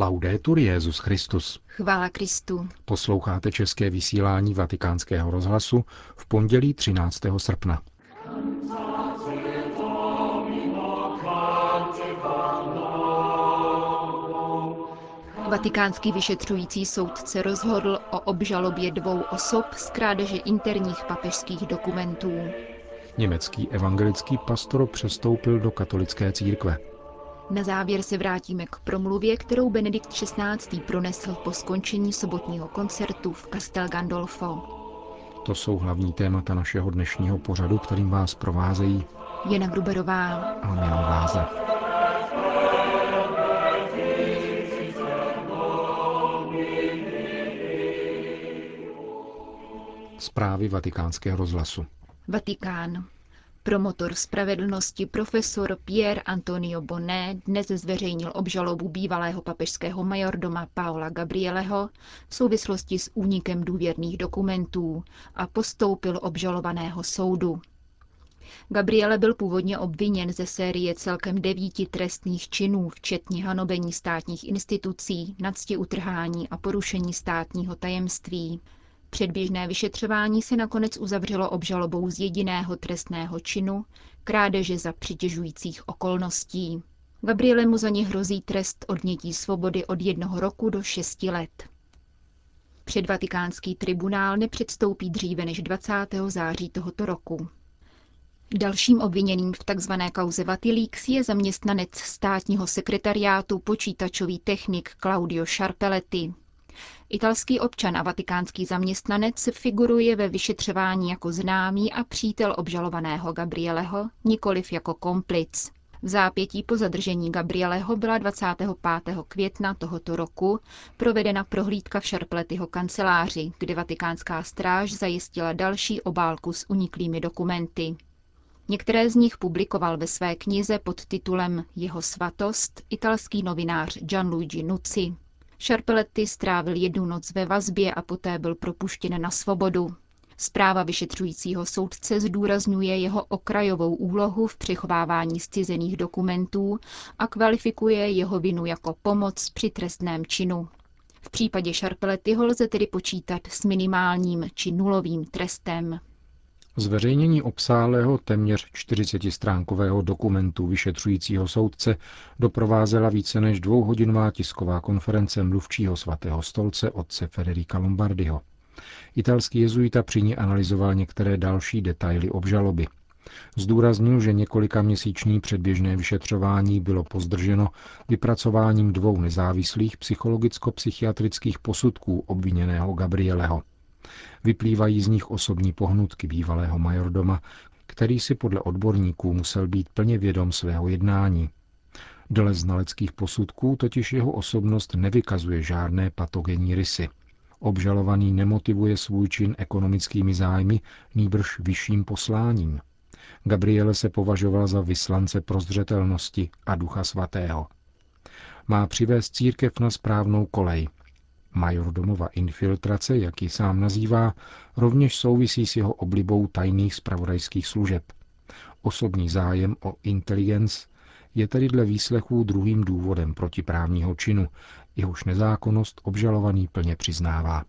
Laudetur Jezus Christus. Chvála Kristu. Posloucháte české vysílání Vatikánského rozhlasu v pondělí 13. srpna. Vatikánský vyšetřující soudce rozhodl o obžalobě dvou osob z krádeže interních papežských dokumentů. Německý evangelický pastor přestoupil do katolické církve. Na závěr se vrátíme k promluvě, kterou Benedikt XVI. pronesl po skončení sobotního koncertu v Castel Gandolfo. To jsou hlavní témata našeho dnešního pořadu, kterým vás provázejí Jana Gruberová a Milan Váze. Zprávy vatikánského rozhlasu. Vatikán. Promotor spravedlnosti profesor Pierre Antonio Bonnet dnes zveřejnil obžalobu bývalého papežského majordoma Paola Gabrieleho v souvislosti s únikem důvěrných dokumentů a postoupil obžalovaného soudu. Gabriele byl původně obviněn ze série celkem devíti trestných činů, včetně hanobení státních institucí, nadsti utrhání a porušení státního tajemství. Předběžné vyšetřování se nakonec uzavřelo obžalobou z jediného trestného činu, krádeže za přitěžujících okolností. Gabriele mu za ně hrozí trest odnětí svobody od jednoho roku do šesti let. Předvatikánský tribunál nepředstoupí dříve než 20. září tohoto roku. Dalším obviněným v tzv. kauze Vatilix je zaměstnanec státního sekretariátu počítačový technik Claudio Sharpeletti. Italský občan a vatikánský zaměstnanec figuruje ve vyšetřování jako známý a přítel obžalovaného Gabrieleho, nikoliv jako komplic. V zápětí po zadržení Gabrieleho byla 25. května tohoto roku provedena prohlídka v Šarpletyho kanceláři, kde vatikánská stráž zajistila další obálku s uniklými dokumenty. Některé z nich publikoval ve své knize pod titulem Jeho svatost italský novinář Gianluigi Nucci. Šarpeletti strávil jednu noc ve vazbě a poté byl propuštěn na svobodu. Zpráva vyšetřujícího soudce zdůrazňuje jeho okrajovou úlohu v přechovávání zcizených dokumentů a kvalifikuje jeho vinu jako pomoc při trestném činu. V případě Šarpelettyho lze tedy počítat s minimálním či nulovým trestem. Zveřejnění obsáhlého téměř 40-stránkového dokumentu vyšetřujícího soudce doprovázela více než dvouhodinová tisková konference mluvčího svatého stolce otce Federica Lombardiho. Italský jezuita při ní analyzoval některé další detaily obžaloby. Zdůraznil, že několika měsíční předběžné vyšetřování bylo pozdrženo vypracováním dvou nezávislých psychologicko-psychiatrických posudků obviněného Gabrieleho. Vyplývají z nich osobní pohnutky bývalého majordoma, který si podle odborníků musel být plně vědom svého jednání. Dle znaleckých posudků totiž jeho osobnost nevykazuje žádné patogenní rysy. Obžalovaný nemotivuje svůj čin ekonomickými zájmy, nýbrž vyšším posláním. Gabriele se považoval za vyslance prozřetelnosti a ducha svatého. Má přivést církev na správnou kolej, Majordomova infiltrace, jak ji sám nazývá, rovněž souvisí s jeho oblibou tajných spravodajských služeb. Osobní zájem o inteligenc je tedy dle výslechů druhým důvodem protiprávního činu, jehož nezákonnost obžalovaný plně přiznává.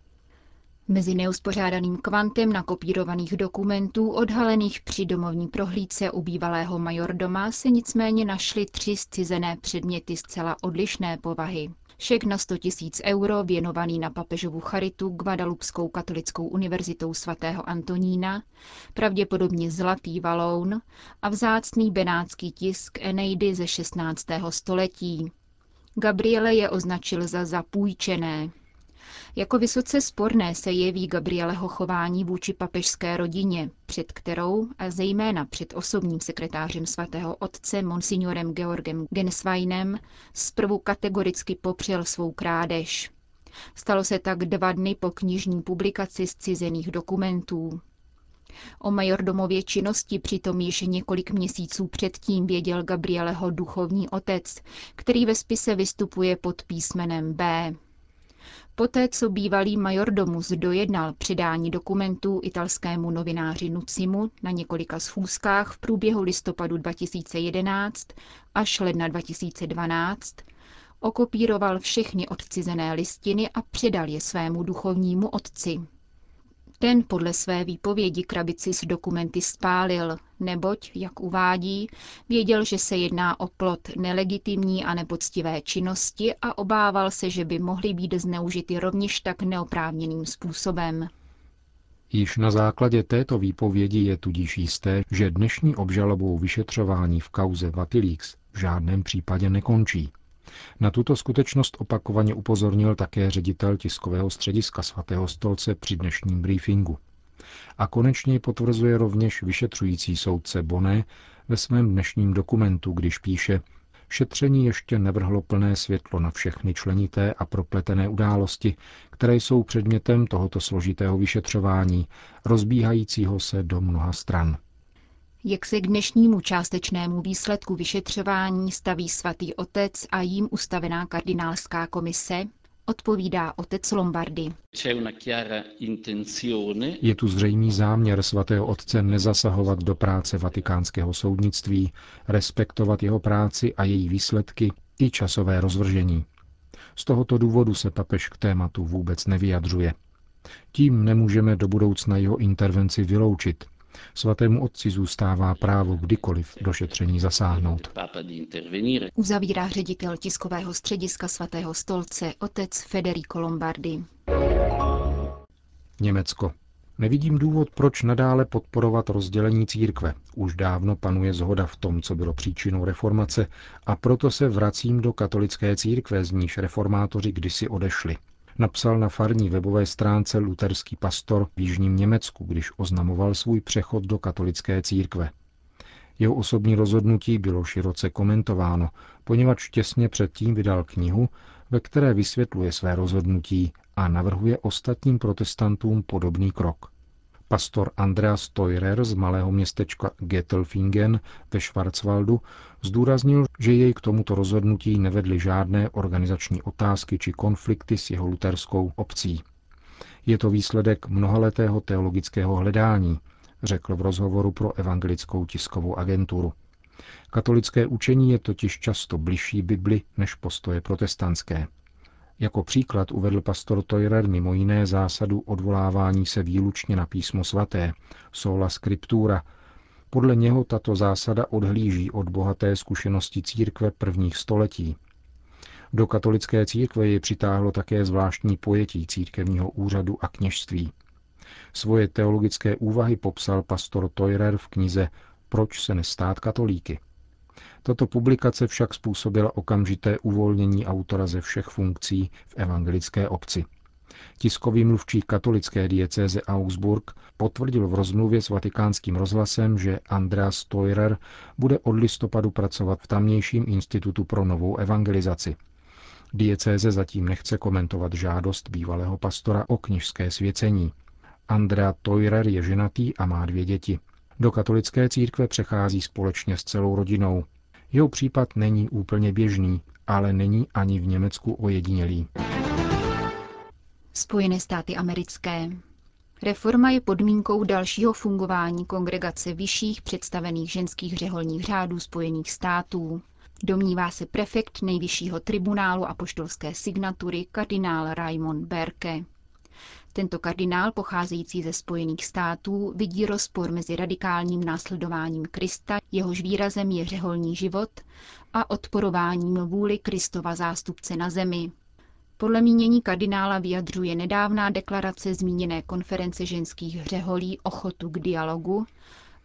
Mezi neuspořádaným kvantem nakopírovaných dokumentů odhalených při domovní prohlídce u bývalého majordoma se nicméně našly tři zcizené předměty zcela odlišné povahy. Šek na 100 tisíc euro věnovaný na papežovu charitu Guadalupskou katolickou univerzitou svatého Antonína, pravděpodobně zlatý valoun a vzácný benátský tisk Eneidy ze 16. století. Gabriele je označil za zapůjčené. Jako vysoce sporné se jeví Gabrieleho chování vůči papežské rodině, před kterou a zejména před osobním sekretářem svatého otce monsignorem Georgem Gensweinem zprvu kategoricky popřel svou krádež. Stalo se tak dva dny po knižní publikaci zcizených dokumentů. O majordomově činnosti přitom již několik měsíců předtím věděl Gabrieleho duchovní otec, který ve spise vystupuje pod písmenem B. Poté, co bývalý majordomus dojednal předání dokumentů italskému novináři Nucimu na několika schůzkách v průběhu listopadu 2011 až ledna 2012, Okopíroval všechny odcizené listiny a předal je svému duchovnímu otci. Ten podle své výpovědi krabici s dokumenty spálil, neboť, jak uvádí, věděl, že se jedná o plot nelegitimní a nepoctivé činnosti a obával se, že by mohly být zneužity rovněž tak neoprávněným způsobem. Již na základě této výpovědi je tudíž jisté, že dnešní obžalobou vyšetřování v kauze Vatilix v žádném případě nekončí. Na tuto skutečnost opakovaně upozornil také ředitel tiskového střediska svatého stolce při dnešním briefingu. A konečně potvrzuje rovněž vyšetřující soudce Boné ve svém dnešním dokumentu, když píše, šetření ještě nevrhlo plné světlo na všechny členité a propletené události, které jsou předmětem tohoto složitého vyšetřování, rozbíhajícího se do mnoha stran. Jak se k dnešnímu částečnému výsledku vyšetřování staví svatý otec a jím ustavená kardinálská komise, odpovídá otec Lombardy. Je tu zřejmý záměr svatého otce nezasahovat do práce vatikánského soudnictví, respektovat jeho práci a její výsledky i časové rozvržení. Z tohoto důvodu se papež k tématu vůbec nevyjadřuje. Tím nemůžeme do budoucna jeho intervenci vyloučit, Svatému otci zůstává právo kdykoliv do šetření zasáhnout. Uzavírá ředitel tiskového střediska svatého stolce otec Federico Lombardi. Německo. Nevidím důvod, proč nadále podporovat rozdělení církve. Už dávno panuje zhoda v tom, co bylo příčinou reformace, a proto se vracím do katolické církve, z níž reformátoři kdysi odešli napsal na farní webové stránce luterský pastor v jižním Německu, když oznamoval svůj přechod do katolické církve. Jeho osobní rozhodnutí bylo široce komentováno, poněvadž těsně předtím vydal knihu, ve které vysvětluje své rozhodnutí a navrhuje ostatním protestantům podobný krok. Pastor Andreas Teurer z malého městečka Gettelfingen ve Schwarzwaldu zdůraznil, že jej k tomuto rozhodnutí nevedly žádné organizační otázky či konflikty s jeho luterskou obcí. Je to výsledek mnohaletého teologického hledání, řekl v rozhovoru pro evangelickou tiskovou agenturu. Katolické učení je totiž často bližší Bibli než postoje protestantské. Jako příklad uvedl pastor Toirer mimo jiné zásadu odvolávání se výlučně na písmo svaté, sola scriptura. Podle něho tato zásada odhlíží od bohaté zkušenosti církve prvních století. Do katolické církve je přitáhlo také zvláštní pojetí církevního úřadu a kněžství. Svoje teologické úvahy popsal pastor Toirer v knize Proč se nestát katolíky. Tato publikace však způsobila okamžité uvolnění autora ze všech funkcí v evangelické obci. Tiskový mluvčí katolické diecéze Augsburg potvrdil v rozmluvě s vatikánským rozhlasem, že Andreas Teurer bude od listopadu pracovat v tamnějším institutu pro novou evangelizaci. Diecéze zatím nechce komentovat žádost bývalého pastora o knižské svěcení. Andrea Teurer je ženatý a má dvě děti. Do katolické církve přechází společně s celou rodinou. Jeho případ není úplně běžný, ale není ani v Německu ojedinělý. Spojené státy americké. Reforma je podmínkou dalšího fungování kongregace vyšších představených ženských řeholních řádů Spojených států. Domnívá se prefekt nejvyššího tribunálu a poštolské signatury kardinál Raymond Berke. Tento kardinál, pocházející ze Spojených států, vidí rozpor mezi radikálním následováním Krista, jehož výrazem je řeholní život, a odporováním vůli Kristova zástupce na zemi. Podle mínění kardinála vyjadřuje nedávná deklarace zmíněné konference ženských hřeholí ochotu k dialogu,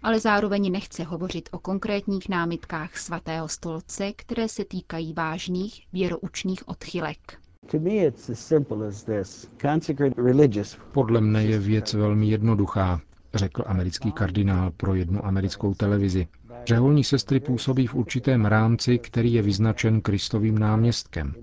ale zároveň nechce hovořit o konkrétních námitkách svatého stolce, které se týkají vážných věroučných odchylek. Podle mne je věc velmi jednoduchá, řekl americký kardinál pro jednu americkou televizi. Řeholní sestry působí v určitém rámci, který je vyznačen Kristovým náměstkem.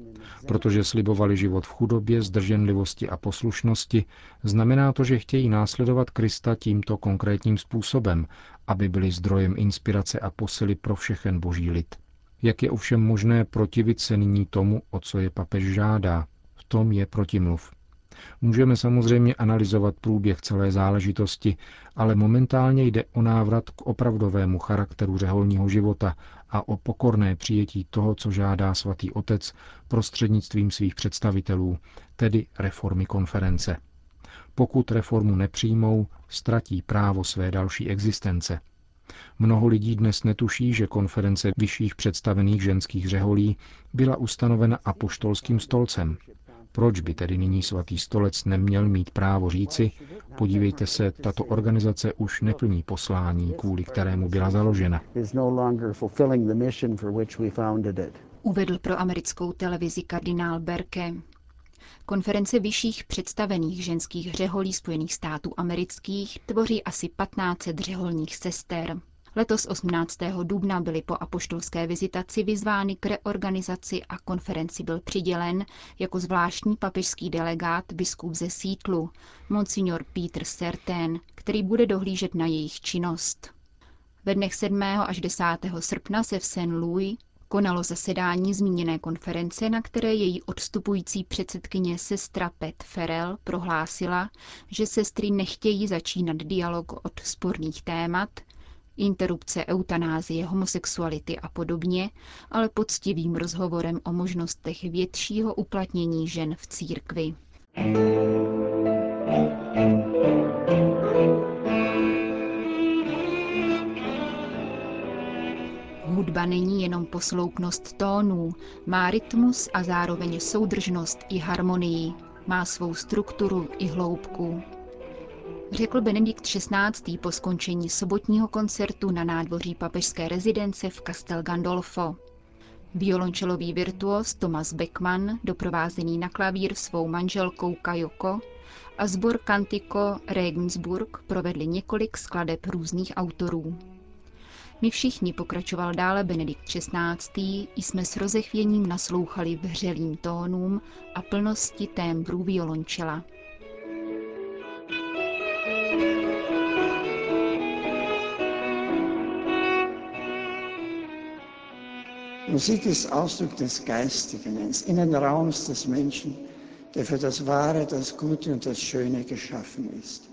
Protože slibovali život v chudobě, zdrženlivosti a poslušnosti, znamená to, že chtějí následovat Krista tímto konkrétním způsobem, aby byli zdrojem inspirace a posily pro všechen boží lid. Jak je ovšem možné protivit se nyní tomu, o co je papež žádá? V tom je protimluv. Můžeme samozřejmě analyzovat průběh celé záležitosti, ale momentálně jde o návrat k opravdovému charakteru řeholního života a o pokorné přijetí toho, co žádá svatý otec prostřednictvím svých představitelů, tedy reformy konference. Pokud reformu nepřijmou, ztratí právo své další existence. Mnoho lidí dnes netuší, že konference vyšších představených ženských řeholí byla ustanovena apoštolským stolcem, proč by tedy nyní svatý stolec neměl mít právo říci, podívejte se, tato organizace už neplní poslání, kvůli kterému byla založena. Uvedl pro americkou televizi kardinál Berke. Konference vyšších představených ženských řeholí Spojených států amerických tvoří asi 1500 řeholních sester. Letos 18. dubna byly po apoštolské vizitaci vyzvány k reorganizaci a konferenci byl přidělen jako zvláštní papežský delegát biskup ze Sítlu, monsignor Peter Sertén, který bude dohlížet na jejich činnost. Ve dnech 7. až 10. srpna se v St. Louis konalo zasedání zmíněné konference, na které její odstupující předsedkyně sestra Pet Ferel prohlásila, že sestry nechtějí začínat dialog od sporných témat, interrupce eutanázie, homosexuality a podobně, ale poctivým rozhovorem o možnostech většího uplatnění žen v církvi. Hudba není jenom posloupnost tónů, má rytmus a zároveň soudržnost i harmonii, má svou strukturu i hloubku řekl Benedikt XVI. po skončení sobotního koncertu na nádvoří papežské rezidence v Castel Gandolfo. Violončelový virtuos Thomas Beckman, doprovázený na klavír svou manželkou Kajoko, a sbor Cantico Regensburg provedli několik skladeb různých autorů. My všichni, pokračoval dále Benedikt XVI., jsme s rozechvěním naslouchali vřelým tónům a plnosti témbrů violončela. Musik ist Ausdruck des Geistigen, eines Innenraums des Menschen, der für das Wahre, das Gute und das Schöne geschaffen ist.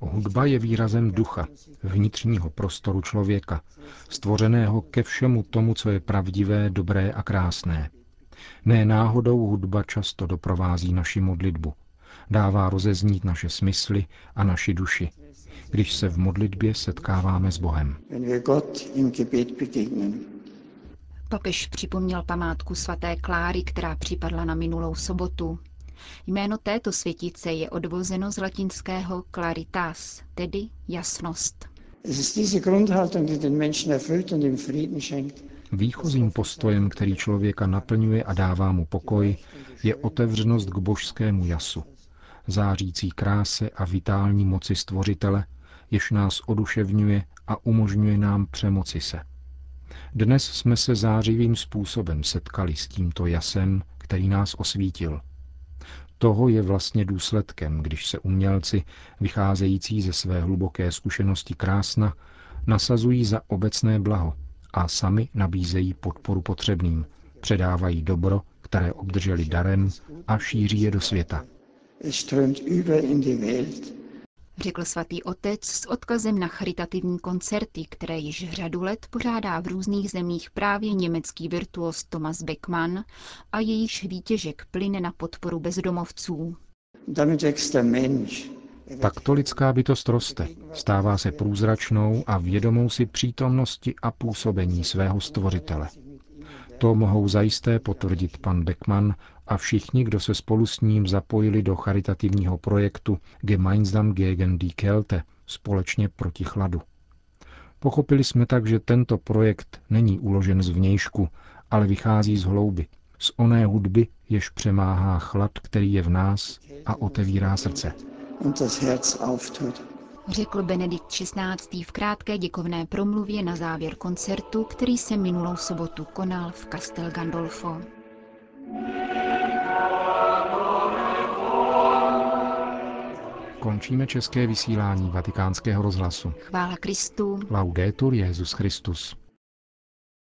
Hudba je výrazem ducha, vnitřního prostoru člověka, stvořeného ke všemu tomu, co je pravdivé, dobré a krásné. Ne náhodou hudba často doprovází naši modlitbu. Dává rozeznít naše smysly a naši duši, když se v modlitbě setkáváme s Bohem. Papež připomněl památku svaté Kláry, která připadla na minulou sobotu. Jméno této světice je odvozeno z latinského claritas, tedy jasnost. Výchozím postojem, který člověka naplňuje a dává mu pokoj, je otevřenost k božskému jasu, zářící kráse a vitální moci stvořitele, jež nás oduševňuje a umožňuje nám přemoci se. Dnes jsme se zářivým způsobem setkali s tímto jasem, který nás osvítil. Toho je vlastně důsledkem, když se umělci, vycházející ze své hluboké zkušenosti krásna, nasazují za obecné blaho a sami nabízejí podporu potřebným, předávají dobro, které obdrželi darem a šíří je do světa řekl svatý otec s odkazem na charitativní koncerty, které již řadu let pořádá v různých zemích právě německý virtuos Thomas Beckmann a jejíž výtěžek plyne na podporu bezdomovců. Takto lidská bytost roste, stává se průzračnou a vědomou si přítomnosti a působení svého stvořitele. To mohou zajisté potvrdit pan Beckmann a všichni, kdo se spolu s ním zapojili do charitativního projektu Gemeinsam gegen die Kälte, společně proti chladu. Pochopili jsme tak, že tento projekt není uložen z vnějšku, ale vychází z hlouby, z oné hudby, jež přemáhá chlad, který je v nás a otevírá srdce. Řekl Benedikt XVI. v krátké děkovné promluvě na závěr koncertu, který se minulou sobotu konal v Castel Gandolfo. Končíme české vysílání vatikánského rozhlasu. Chvála Kristu. Laudetur Jezus Christus.